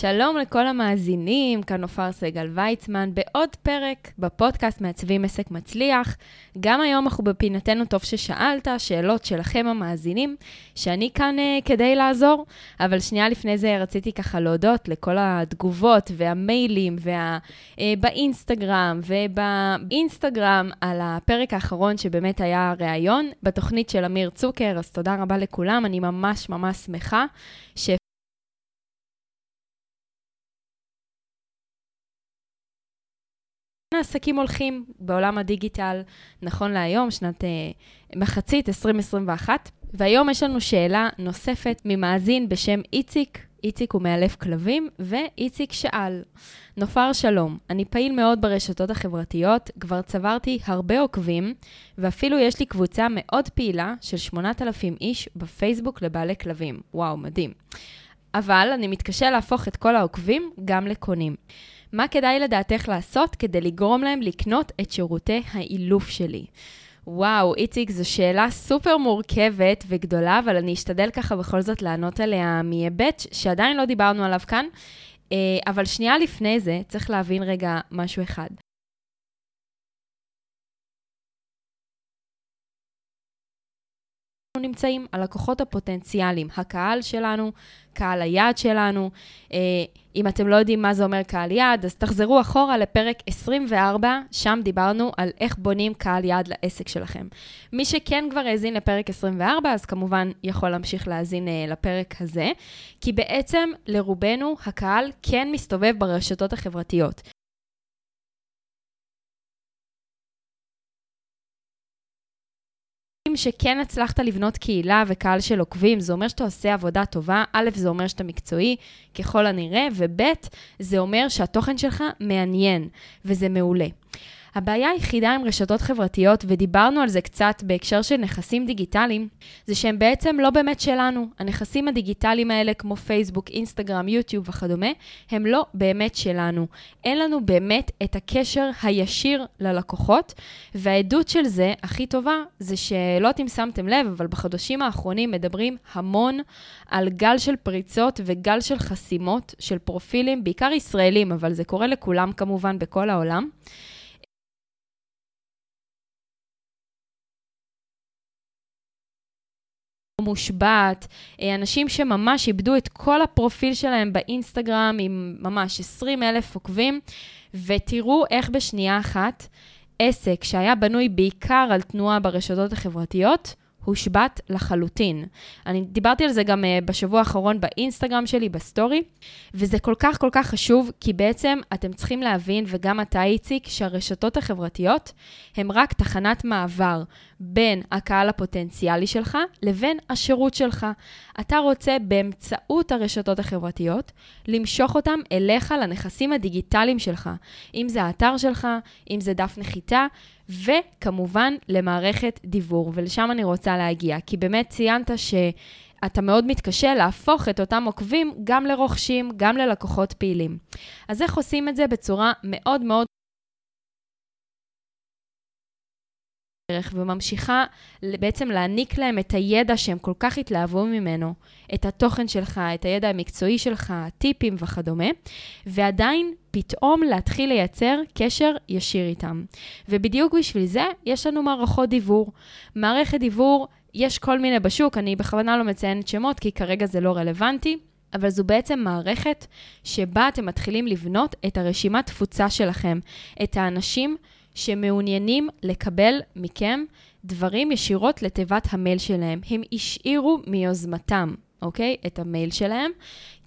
שלום לכל המאזינים, כאן עופר סגל ויצמן, בעוד פרק בפודקאסט מעצבים עסק מצליח. גם היום אנחנו בפינתנו טוב ששאלת, שאלות שלכם המאזינים, שאני כאן uh, כדי לעזור, אבל שנייה לפני זה רציתי ככה להודות לכל התגובות והמיילים וה, uh, באינסטגרם ובאינסטגרם על הפרק האחרון שבאמת היה ראיון בתוכנית של אמיר צוקר, אז תודה רבה לכולם, אני ממש ממש שמחה. ש... העסקים הולכים בעולם הדיגיטל נכון להיום, שנת uh, מחצית 2021. והיום יש לנו שאלה נוספת ממאזין בשם איציק. איציק הוא מאלף כלבים, ואיציק שאל, נופר שלום, אני פעיל מאוד ברשתות החברתיות, כבר צברתי הרבה עוקבים, ואפילו יש לי קבוצה מאוד פעילה של 8,000 איש בפייסבוק לבעלי כלבים. וואו, מדהים. אבל אני מתקשה להפוך את כל העוקבים גם לקונים. מה כדאי לדעתך לעשות כדי לגרום להם לקנות את שירותי האילוף שלי? וואו, איציק, זו שאלה סופר מורכבת וגדולה, אבל אני אשתדל ככה בכל זאת לענות עליה מהיבט שעדיין לא דיברנו עליו כאן. אה, אבל שנייה לפני זה, צריך להבין רגע משהו אחד. נמצאים הלקוחות הפוטנציאליים, הקהל שלנו, קהל היעד שלנו. אה, אם אתם לא יודעים מה זה אומר קהל יעד, אז תחזרו אחורה לפרק 24, שם דיברנו על איך בונים קהל יעד לעסק שלכם. מי שכן כבר האזין לפרק 24, אז כמובן יכול להמשיך להאזין אה, לפרק הזה, כי בעצם לרובנו הקהל כן מסתובב ברשתות החברתיות. שכן הצלחת לבנות קהילה וקהל של עוקבים, זה אומר שאתה עושה עבודה טובה. א', זה אומר שאתה מקצועי, ככל הנראה, וב', זה אומר שהתוכן שלך מעניין, וזה מעולה. הבעיה היחידה עם רשתות חברתיות, ודיברנו על זה קצת בהקשר של נכסים דיגיטליים, זה שהם בעצם לא באמת שלנו. הנכסים הדיגיטליים האלה, כמו פייסבוק, אינסטגרם, יוטיוב וכדומה, הם לא באמת שלנו. אין לנו באמת את הקשר הישיר ללקוחות, והעדות של זה, הכי טובה, זה שלא יודעת אם שמתם לב, אבל בחודשים האחרונים מדברים המון על גל של פריצות וגל של חסימות של פרופילים, בעיקר ישראלים, אבל זה קורה לכולם כמובן בכל העולם. מושבת, אה, אנשים שממש איבדו את כל הפרופיל שלהם באינסטגרם עם ממש 20 אלף עוקבים, ותראו איך בשנייה אחת עסק שהיה בנוי בעיקר על תנועה ברשתות החברתיות, הושבת לחלוטין. אני דיברתי על זה גם uh, בשבוע האחרון באינסטגרם שלי, בסטורי, וזה כל כך כל כך חשוב, כי בעצם אתם צריכים להבין, וגם אתה, איציק, שהרשתות החברתיות הן רק תחנת מעבר בין הקהל הפוטנציאלי שלך לבין השירות שלך. אתה רוצה באמצעות הרשתות החברתיות למשוך אותם אליך לנכסים הדיגיטליים שלך, אם זה האתר שלך, אם זה דף נחיתה, וכמובן למערכת דיוור, ולשם אני רוצה להגיע, כי באמת ציינת ש... אתה מאוד מתקשה להפוך את אותם עוקבים גם לרוכשים, גם ללקוחות פעילים. אז איך עושים את זה בצורה מאוד מאוד וממשיכה בעצם להעניק להם את הידע שהם כל כך התלהבו ממנו, את התוכן שלך, את הידע המקצועי שלך, טיפים וכדומה, ועדיין פתאום להתחיל לייצר קשר ישיר איתם. ובדיוק בשביל זה יש לנו מערכות דיבור. מערכת דיבור, יש כל מיני בשוק, אני בכוונה לא מציינת שמות כי כרגע זה לא רלוונטי. אבל זו בעצם מערכת שבה אתם מתחילים לבנות את הרשימת תפוצה שלכם, את האנשים שמעוניינים לקבל מכם דברים ישירות לתיבת המייל שלהם. הם השאירו מיוזמתם, אוקיי? את המייל שלהם,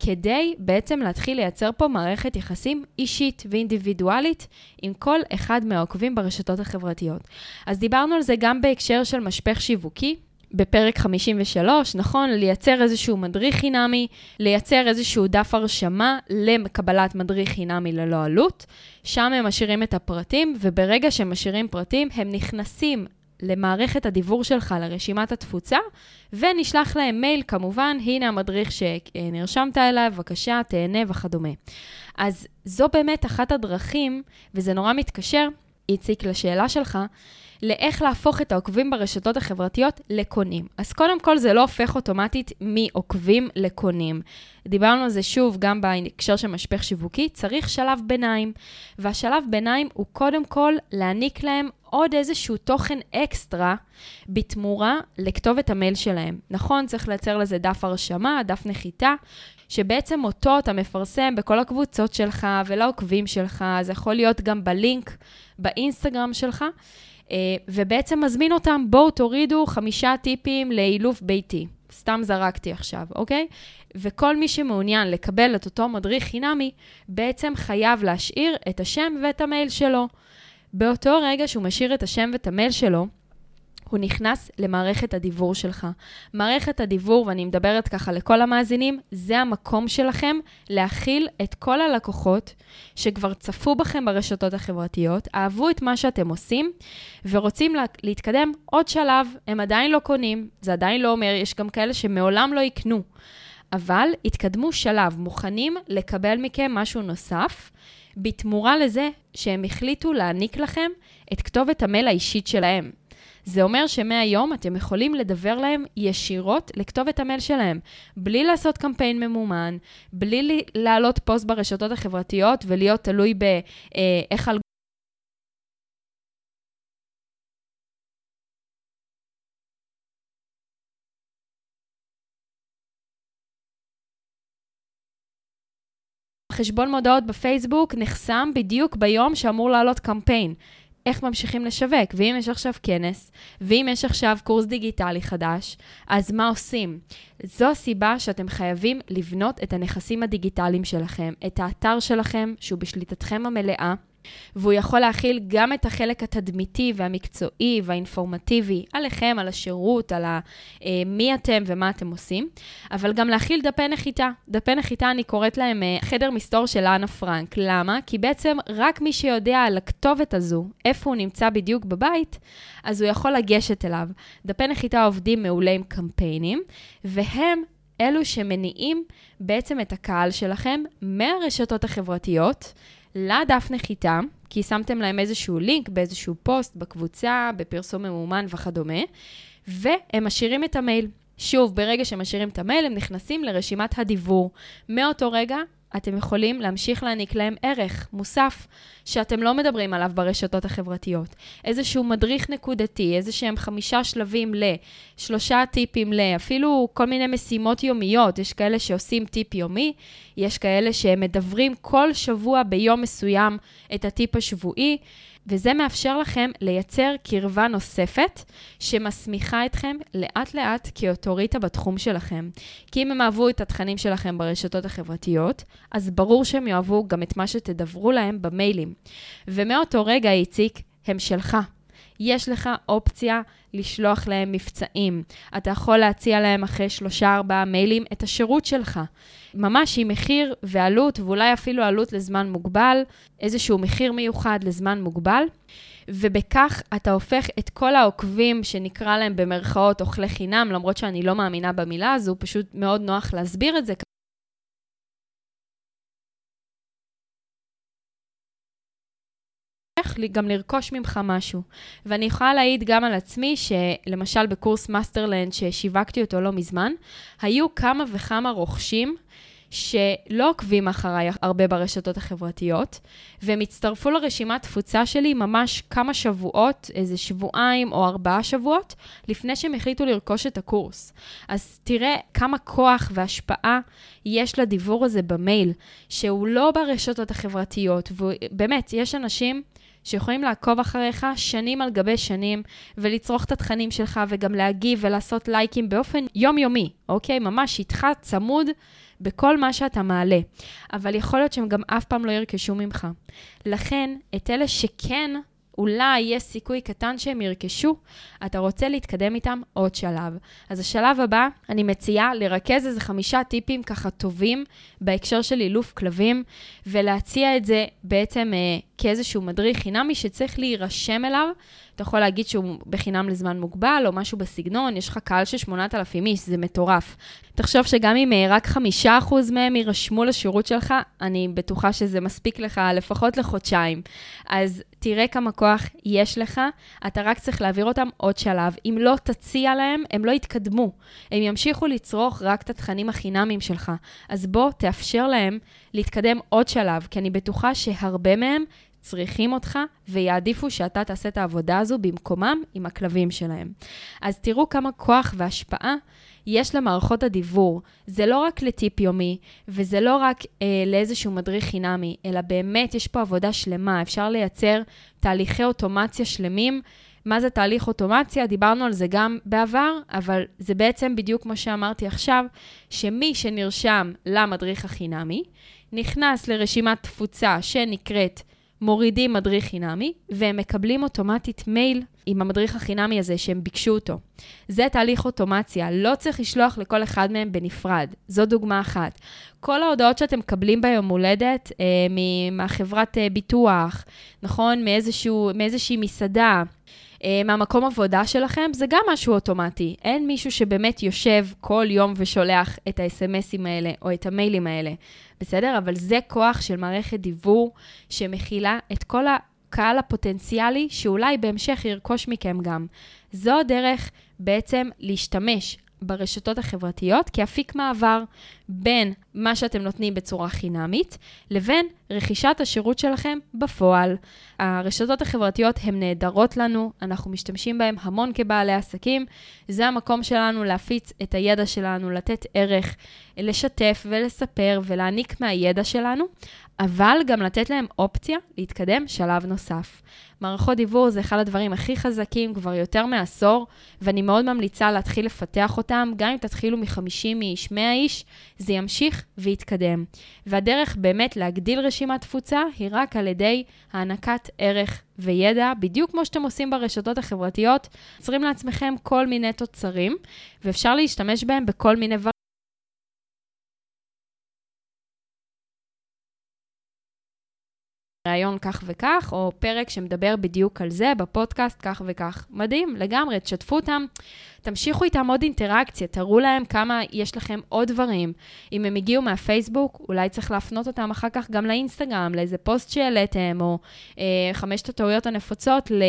כדי בעצם להתחיל לייצר פה מערכת יחסים אישית ואינדיבידואלית עם כל אחד מהעוקבים ברשתות החברתיות. אז דיברנו על זה גם בהקשר של משפך שיווקי, בפרק 53, נכון? לייצר איזשהו מדריך חינמי, לייצר איזשהו דף הרשמה לקבלת מדריך חינמי ללא עלות. שם הם משאירים את הפרטים, וברגע שהם משאירים פרטים, הם נכנסים למערכת הדיבור שלך, לרשימת התפוצה, ונשלח להם מייל, כמובן, הנה המדריך שנרשמת אליו, בבקשה, תהנה וכדומה. אז זו באמת אחת הדרכים, וזה נורא מתקשר, איציק, לשאלה שלך, לאיך להפוך את העוקבים ברשתות החברתיות לקונים. אז קודם כל, זה לא הופך אוטומטית מעוקבים לקונים. דיברנו על זה שוב, גם בהקשר של משפך שיווקי, צריך שלב ביניים. והשלב ביניים הוא קודם כל להעניק להם עוד איזשהו תוכן אקסטרה בתמורה לכתובת המייל שלהם. נכון, צריך לייצר לזה דף הרשמה, דף נחיתה, שבעצם אותו אתה מפרסם בכל הקבוצות שלך ולעוקבים שלך, זה יכול להיות גם בלינק באינסטגרם שלך. אה, ובעצם מזמין אותם, בואו תורידו חמישה טיפים לאילוף ביתי. סתם זרקתי עכשיו, אוקיי? וכל מי שמעוניין לקבל את אותו מדריך חינמי, בעצם חייב להשאיר את השם ואת המייל שלו. באותו רגע שהוא משאיר את השם ואת המייל שלו, הוא נכנס למערכת הדיבור שלך. מערכת הדיבור, ואני מדברת ככה לכל המאזינים, זה המקום שלכם להכיל את כל הלקוחות שכבר צפו בכם ברשתות החברתיות, אהבו את מה שאתם עושים, ורוצים לה, להתקדם עוד שלב. הם עדיין לא קונים, זה עדיין לא אומר, יש גם כאלה שמעולם לא יקנו. אבל התקדמו שלב, מוכנים לקבל מכם משהו נוסף, בתמורה לזה שהם החליטו להעניק לכם את כתובת המייל האישית שלהם. זה אומר שמהיום אתם יכולים לדבר להם ישירות לכתובת המייל שלהם, בלי לעשות קמפיין ממומן, בלי להעלות פוסט ברשתות החברתיות ולהיות תלוי באיך אה. חשבון מודעות בפייסבוק נחסם בדיוק ביום שאמור לעלות קמפיין. איך ממשיכים לשווק, ואם יש עכשיו כנס, ואם יש עכשיו קורס דיגיטלי חדש, אז מה עושים? זו הסיבה שאתם חייבים לבנות את הנכסים הדיגיטליים שלכם, את האתר שלכם, שהוא בשליטתכם המלאה, והוא יכול להכיל גם את החלק התדמיתי והמקצועי והאינפורמטיבי עליכם, על השירות, על אה, מי אתם ומה אתם עושים, אבל גם להכיל דפי נחיתה. דפי נחיתה, אני קוראת להם אה, חדר מסתור של אנה פרנק. למה? כי בעצם רק מי שיודע על הכתובת הזו, איפה הוא נמצא בדיוק בבית, אז הוא יכול לגשת אליו. דפי נחיתה עובדים מעולה עם קמפיינים, והם אלו שמניעים בעצם את הקהל שלכם מהרשתות החברתיות. לדף נחיתה, כי שמתם להם איזשהו לינק באיזשהו פוסט, בקבוצה, בפרסום ממומן וכדומה, והם משאירים את המייל. שוב, ברגע שהם משאירים את המייל, הם נכנסים לרשימת הדיבור. מאותו רגע, אתם יכולים להמשיך להעניק להם ערך מוסף שאתם לא מדברים עליו ברשתות החברתיות. איזשהו מדריך נקודתי, איזה שהם חמישה שלבים ל, שלושה טיפים ל, אפילו כל מיני משימות יומיות. יש כאלה שעושים טיפ יומי, יש כאלה שמדברים כל שבוע ביום מסוים את הטיפ השבועי. וזה מאפשר לכם לייצר קרבה נוספת שמסמיכה אתכם לאט-לאט כאוטוריטה בתחום שלכם. כי אם הם אהבו את התכנים שלכם ברשתות החברתיות, אז ברור שהם יאהבו גם את מה שתדברו להם במיילים. ומאותו רגע, איציק, הם שלך. יש לך אופציה לשלוח להם מבצעים. אתה יכול להציע להם אחרי שלושה-ארבעה מיילים את השירות שלך. ממש עם מחיר ועלות, ואולי אפילו עלות לזמן מוגבל, איזשהו מחיר מיוחד לזמן מוגבל. ובכך אתה הופך את כל העוקבים, שנקרא להם במרכאות אוכלי חינם, למרות שאני לא מאמינה במילה הזו, פשוט מאוד נוח להסביר את זה. גם לרכוש ממך משהו. ואני יכולה להעיד גם על עצמי, שלמשל בקורס מאסטרלנד ששיווקתי אותו לא מזמן, היו כמה וכמה רוכשים שלא עוקבים אחריי הרבה ברשתות החברתיות, והם הצטרפו לרשימת תפוצה שלי ממש כמה שבועות, איזה שבועיים או ארבעה שבועות, לפני שהם החליטו לרכוש את הקורס. אז תראה כמה כוח והשפעה יש לדיבור הזה במייל, שהוא לא ברשתות החברתיות, ובאמת, יש אנשים שיכולים לעקוב אחריך שנים על גבי שנים, ולצרוך את התכנים שלך, וגם להגיב ולעשות לייקים באופן יומיומי, אוקיי? ממש איתך צמוד בכל מה שאתה מעלה. אבל יכול להיות שהם גם אף פעם לא ירכשו ממך. לכן, את אלה שכן אולי יש סיכוי קטן שהם ירכשו, אתה רוצה להתקדם איתם עוד שלב. אז השלב הבא, אני מציעה לרכז איזה חמישה טיפים ככה טובים בהקשר של אילוף כלבים, ולהציע את זה בעצם אה, כאיזשהו מדריך חינמי שצריך להירשם אליו אתה יכול להגיד שהוא בחינם לזמן מוגבל, או משהו בסגנון, יש לך קהל של 8,000 איש, זה מטורף. תחשוב שגם אם אה, רק 5% מהם יירשמו לשירות שלך, אני בטוחה שזה מספיק לך לפחות לחודשיים. אז תראה כמה כוח יש לך, אתה רק צריך להעביר אותם עוד שלב. אם לא תציע להם, הם לא יתקדמו. הם ימשיכו לצרוך רק את התכנים החינמיים שלך. אז בוא, תאפשר להם להתקדם עוד שלב, כי אני בטוחה שהרבה מהם צריכים אותך ויעדיפו שאתה תעשה את העבודה הזו במקומם עם הכלבים שלהם. אז תראו כמה כוח והשפעה יש למערכות הדיבור. זה לא רק לטיפ יומי, וזה לא רק אה, לאיזשהו מדריך חינמי, אלא באמת יש פה עבודה שלמה. אפשר לייצר תהליכי אוטומציה שלמים. מה זה תהליך אוטומציה? דיברנו על זה גם בעבר, אבל זה בעצם בדיוק כמו שאמרתי עכשיו, שמי שנרשם למדריך החינמי, נכנס לרשימת תפוצה שנקראת מורידים מדריך חינמי, והם מקבלים אוטומטית מייל עם המדריך החינמי הזה שהם ביקשו אותו. זה תהליך אוטומציה, לא צריך לשלוח לכל אחד מהם בנפרד. זו דוגמה אחת. כל ההודעות שאתם מקבלים ביום הולדת אה, מהחברת אה, ביטוח, נכון? מאיזשהו, מאיזושהי מסעדה, מהמקום עבודה שלכם, זה גם משהו אוטומטי. אין מישהו שבאמת יושב כל יום ושולח את ה-SMSים האלה או את המיילים האלה, בסדר? אבל זה כוח של מערכת דיבור שמכילה את כל הקהל הפוטנציאלי שאולי בהמשך ירכוש מכם גם. זו הדרך בעצם להשתמש ברשתות החברתיות כאפיק מעבר בין מה שאתם נותנים בצורה חינמית לבין רכישת השירות שלכם בפועל. הרשתות החברתיות הן נהדרות לנו, אנחנו משתמשים בהן המון כבעלי עסקים. זה המקום שלנו להפיץ את הידע שלנו, לתת ערך, לשתף ולספר ולהעניק מהידע שלנו, אבל גם לתת להם אופציה להתקדם שלב נוסף. מערכות דיבור זה אחד הדברים הכי חזקים כבר יותר מעשור, ואני מאוד ממליצה להתחיל לפתח אותם, גם אם תתחילו מ-50 איש, 100 איש, זה ימשיך ויתקדם. והדרך באמת להגדיל רשימת תפוצה היא רק על ידי הענקת ערך וידע, בדיוק כמו שאתם עושים ברשתות החברתיות, יוצרים לעצמכם כל מיני תוצרים, ואפשר להשתמש בהם בכל מיני ראיון כך וכך, או פרק שמדבר בדיוק על זה בפודקאסט כך וכך. מדהים, לגמרי, תשתפו אותם, תמשיכו איתם עוד אינטראקציה, תראו להם כמה יש לכם עוד דברים. אם הם הגיעו מהפייסבוק, אולי צריך להפנות אותם אחר כך גם לאינסטגרם, לאיזה פוסט שהעליתם, או אה, חמשת הטעויות הנפוצות, ל...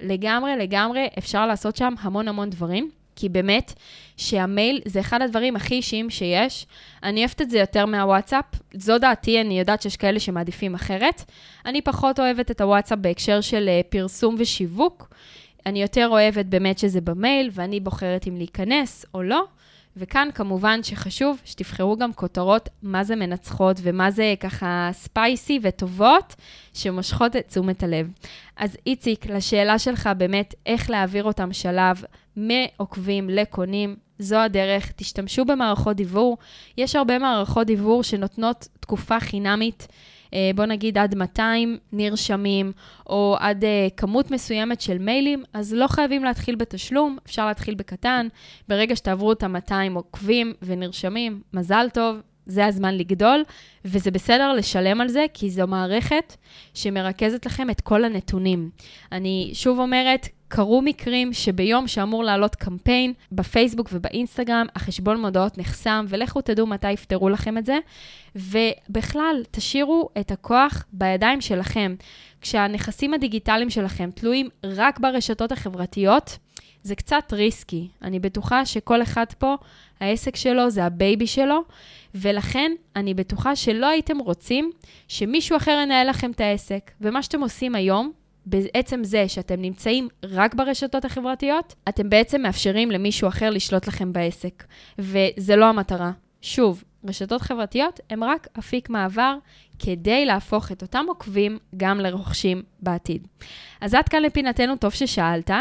לגמרי, לגמרי, אפשר לעשות שם המון המון דברים. כי באמת, שהמייל זה אחד הדברים הכי אישיים שיש. אני אוהבת את זה יותר מהוואטסאפ. זו דעתי, אני יודעת שיש כאלה שמעדיפים אחרת. אני פחות אוהבת את הוואטסאפ בהקשר של אה, פרסום ושיווק. אני יותר אוהבת באמת שזה במייל, ואני בוחרת אם להיכנס או לא. וכאן כמובן שחשוב שתבחרו גם כותרות מה זה מנצחות ומה זה ככה ספייסי וטובות שמושכות את תשומת הלב. אז איציק, לשאלה שלך באמת איך להעביר אותם שלב מעוקבים לקונים, זו הדרך. תשתמשו במערכות דיבור. יש הרבה מערכות דיבור שנותנות תקופה חינמית. אה, בוא נגיד עד 200 נרשמים, או עד אה, כמות מסוימת של מיילים, אז לא חייבים להתחיל בתשלום, אפשר להתחיל בקטן. ברגע שתעברו את ה-200 עוקבים ונרשמים, מזל טוב, זה הזמן לגדול, וזה בסדר לשלם על זה, כי זו מערכת שמרכזת לכם את כל הנתונים. אני שוב אומרת, קרו מקרים שביום שאמור לעלות קמפיין בפייסבוק ובאינסטגרם, החשבון מודעות נחסם, ולכו תדעו מתי יפתרו לכם את זה. ובכלל, תשאירו את הכוח בידיים שלכם. כשהנכסים הדיגיטליים שלכם תלויים רק ברשתות החברתיות, זה קצת risky. אני בטוחה שכל אחד פה, העסק שלו זה ה baby שלו, ולכן אני בטוחה שלא הייתם רוצים שמישהו אחר ינהל לכם את העסק. ומה שאתם עושים היום, בעצם זה שאתם נמצאים רק ברשתות החברתיות, אתם בעצם מאפשרים למישהו אחר לשלוט לכם בעסק. וזה לא המטרה. שוב, רשתות חברתיות הן רק אפיק מעבר כדי להפוך את אותם עוקבים גם לרוכשים בעתיד. אז עד כאן לפינתנו, טוב ששאלת. אה,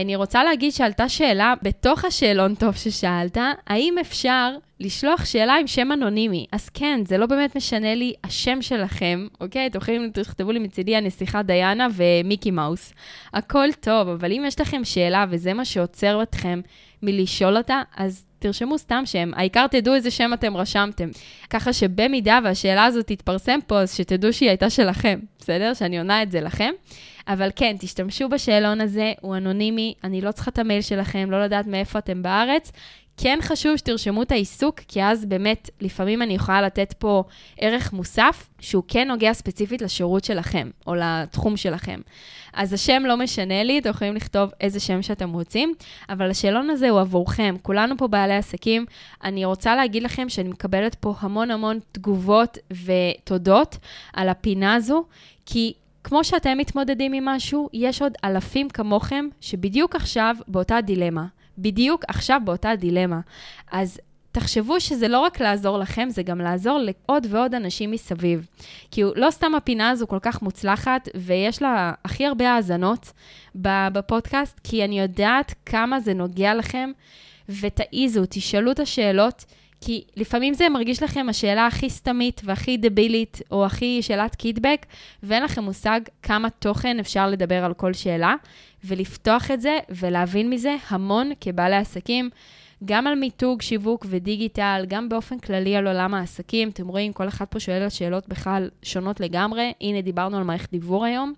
אני רוצה להגיד שעלתה שאלה בתוך השאלון טוב ששאלת, האם אפשר לשלוח שאלה עם שם אנונימי? אז כן, זה לא באמת משנה לי השם שלכם, אוקיי? אתם יכולים, תכתבו לי מצידי הנסיכה דיאנה ומיקי מאוס. הכל טוב, אבל אם יש לכם שאלה וזה מה שעוצר אתכם מלשאול אותה, אז תרשמו סתם שם, העיקר תדעו איזה שם אתם רשמתם. ככה שבמידה והשאלה הזאת תתפרסם פה, אז שתדעו שהיא הייתה שלכם, בסדר? שאני עונה את זה לכם. אבל כן, תשתמשו בשאלון הזה, הוא אנונימי, אני לא צריכה את המייל שלכם, לא לדעת מאיפה אתם בארץ. כן חשוב שתרשמו את העיסוק, כי אז באמת, לפעמים אני יכולה לתת פה ערך מוסף, שהוא כן נוגע ספציפית לשירות שלכם, או לתחום שלכם. אז השם לא משנה לי, אתם יכולים לכתוב איזה שם שאתם רוצים, אבל השאלון הזה הוא עבורכם. כולנו פה בעלי עסקים. אני רוצה להגיד לכם שאני מקבלת פה המון המון תגובות ותודות על הפינה הזו, כי כמו שאתם מתמודדים עם משהו, יש עוד אלפים כמוכם שבדיוק עכשיו באותה דילמה. בדיוק עכשיו באותה דילמה. אז תחשבו שזה לא רק לעזור לכם, זה גם לעזור לעוד ועוד אנשים מסביב. כי לא סתם הפינה הזו כל כך מוצלחת, ויש לה הכי הרבה האזנות בפודקאסט, כי אני יודעת כמה זה נוגע לכם, ותעיזו, תשאלו את השאלות. כי לפעמים זה מרגיש לכם השאלה הכי סתמית והכי דבילית, או הכי שאלת קידבק, ואין לכם מושג כמה תוכן אפשר לדבר על כל שאלה, ולפתוח את זה ולהבין מזה המון כבעלי עסקים. גם על מיתוג, שיווק ודיגיטל, גם באופן כללי על עולם העסקים. אתם רואים, כל אחד פה שואל על שאלות בכלל שונות לגמרי. הנה, דיברנו על מערכת דיבור היום.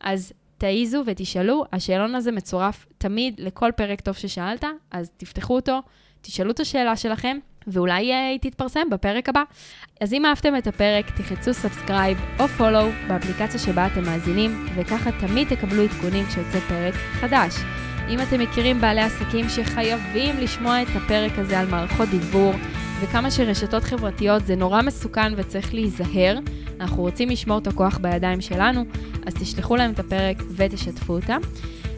אז תעיזו ותשאלו, השאלון הזה מצורף תמיד לכל פרק טוב ששאלת, אז תפתחו אותו, תשאלו את השאלה שלכם, ואולי אה, היא תתפרסם בפרק הבא. אז אם אהבתם את הפרק, תחצו subscribe או follow באפליקציה שבה אתם מאזינים, וככה תמיד תקבלו עדכונים כשיוצא פרק חדש. אם אתם מכירים בעלי עסקים שחייבים לשמוע את הפרק הזה על מערכות דיוור, וכמה שרשתות חברתיות זה נורא מסוכן וצריך להיזהר, אנחנו רוצים לשמור את הכוח בידיים שלנו, אז תשלחו להם את הפרק ותשתפו אותם.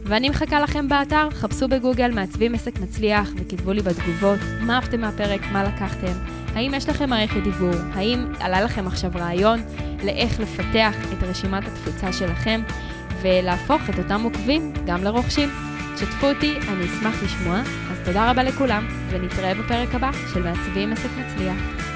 ואני מחכה לכם באתר, חפשו בגוגל מעצבים עסק מצליח וכתבו לי בתגובות מה אהבתם מהפרק, מה לקחתם, האם יש לכם מערכת דיבור, האם עלה לכם עכשיו רעיון לאיך לפתח את רשימת התפוצה שלכם ולהפוך את אותם עוקבים גם לרוכשים. שתפו אותי, אני אשמח לשמוע, אז תודה רבה לכולם, ונתראה בפרק הבא של מעצבים עסק מצליח.